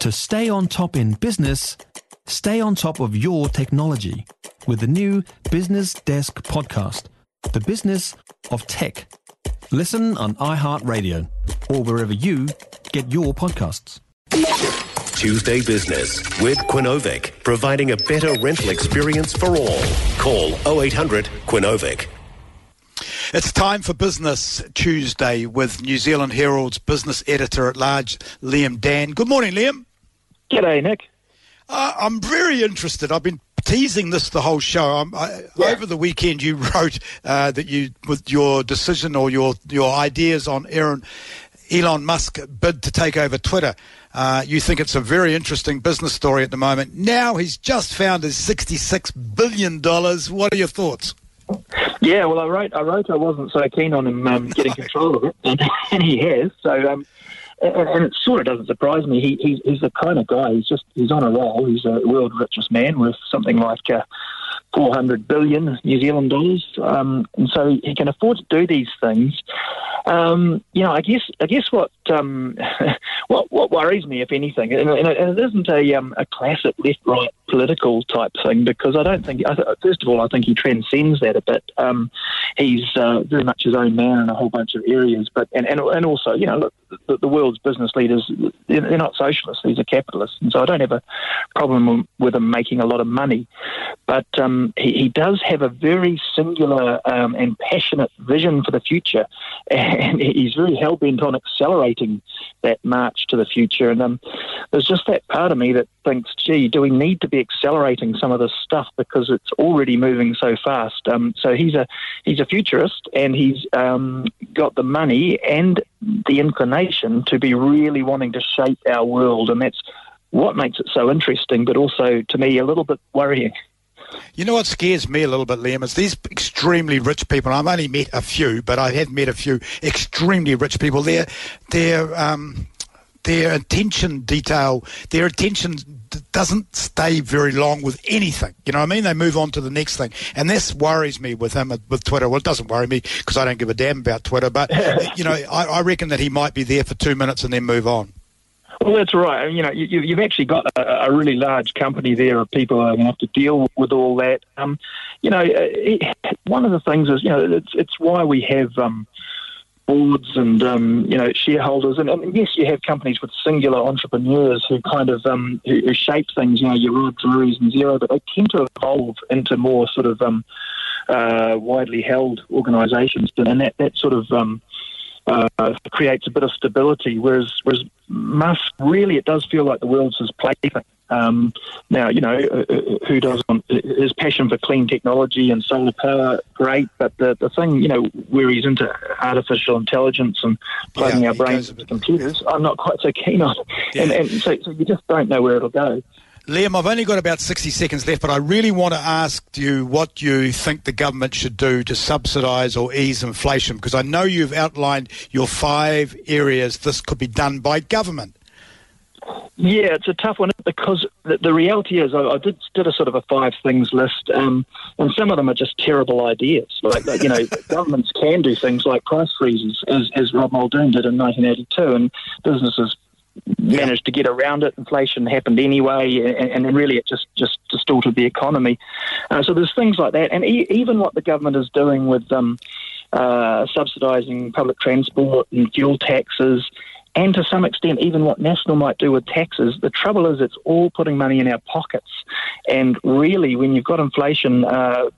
To stay on top in business, stay on top of your technology with the new Business Desk podcast, The Business of Tech. Listen on iHeartRadio or wherever you get your podcasts. Tuesday Business with Quinovic, providing a better rental experience for all. Call 0800 Quinovic. It's time for Business Tuesday with New Zealand Herald's business editor at large, Liam Dann. Good morning, Liam. G'day, Nick. Uh, I'm very interested. I've been teasing this the whole show. I, yeah. Over the weekend, you wrote uh, that you, with your decision or your your ideas on Aaron, Elon Musk bid to take over Twitter. Uh, you think it's a very interesting business story at the moment. Now he's just found his $66 billion. What are your thoughts? Yeah, well, I wrote, I wrote, I wasn't so keen on him um, getting control of it, and, and he has. So, um, and, and, it sort of doesn't surprise me. He, he's, he's the kind of guy. He's just he's on a roll. He's a world richest man with something like uh, 400 billion New Zealand dollars, um, and so he can afford to do these things. Um, you know, I guess I guess what um, what what worries me, if anything, and, and it isn't a um, a classic left right political type thing because I don't think. First of all, I think he transcends that a bit. Um, he's uh, very much his own man in a whole bunch of areas, but and and, and also, you know, look, the, the world's business leaders they're not socialists; these are capitalists, and so I don't have a problem with him making a lot of money. But um, he, he, does have a very singular um, and passionate vision for the future, and he's very hell bent on accelerating that march to the future. And um, there's just that part of me that thinks, gee, do we need to be accelerating some of this stuff because it's already moving so fast? Um, so he's a he's a futurist, and he's um, got the money and the inclination to be really wanting to shape our world, and that's what makes it so interesting, but also to me a little bit worrying. You know what scares me a little bit, Liam, is these extremely rich people. I've only met a few, but I have met a few extremely rich people. Their their um, their attention detail, their attention doesn't stay very long with anything. You know what I mean? They move on to the next thing, and this worries me with him with Twitter. Well, it doesn't worry me because I don't give a damn about Twitter. But you know, I, I reckon that he might be there for two minutes and then move on. Well, that's right. You know, you, have actually got a, a, really large company there of people who to have to deal with all that. Um, you know, it, one of the things is, you know, it's it's why we have um, boards and um, you know shareholders, and, and, yes, you have companies with singular entrepreneurs who kind of um, who, who, shape things. You know, your Rod Drury's and Xero, but they tend to evolve into more sort of um, uh, widely held organisations, and that that sort of um, uh, creates a bit of stability. Whereas, whereas Musk, really, it does feel like the world's his plaything. Um, now, you know, uh, uh who doesn't? His passion for clean technology and solar power, great. But the, the thing, you know, where he's into artificial intelligence and plugging yeah, our brains into computers, I'm not quite so keen on. Yeah. And, and so, so you just don't know where it'll go. Liam, I've only got about 60 seconds left, but I really want to ask you what you think the government should do to subsidise or ease inflation, because I know you've outlined your five areas this could be done by government. Yeah, it's a tough one because the, the reality is I, I, did did a sort of a five things list, um, and some of them are just terrible ideas. Like, like you know, governments can do things like price freezes, as, as Rob Muldoon did in 1982, and businesses managed to get around it. Inflation happened anyway, and, and really it just, just distorted the economy. Uh, so there's things like that, and e- even what the government is doing with um, uh, subsidising public transport and fuel taxes. And to some extent, even what National might do with taxes, the trouble is it's all putting money in our pockets. And really, when you've got inflation uh,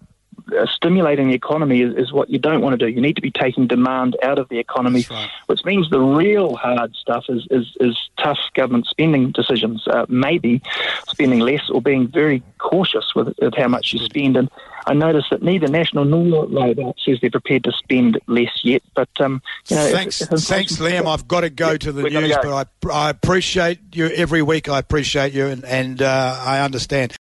stimulating the economy is, is, what you don't want to do. You need to be taking demand out of the economy, right. which means the real hard stuff is, is, is tough government spending decisions, uh, maybe spending less or being very cautious with, with how much you spend. And I notice that neither National nor Labour says they're prepared to spend less yet. But um, you know, thanks, if, if thanks, Liam. I've got to go to the news, but I, I appreciate you every week. I appreciate you, and, and uh, I understand.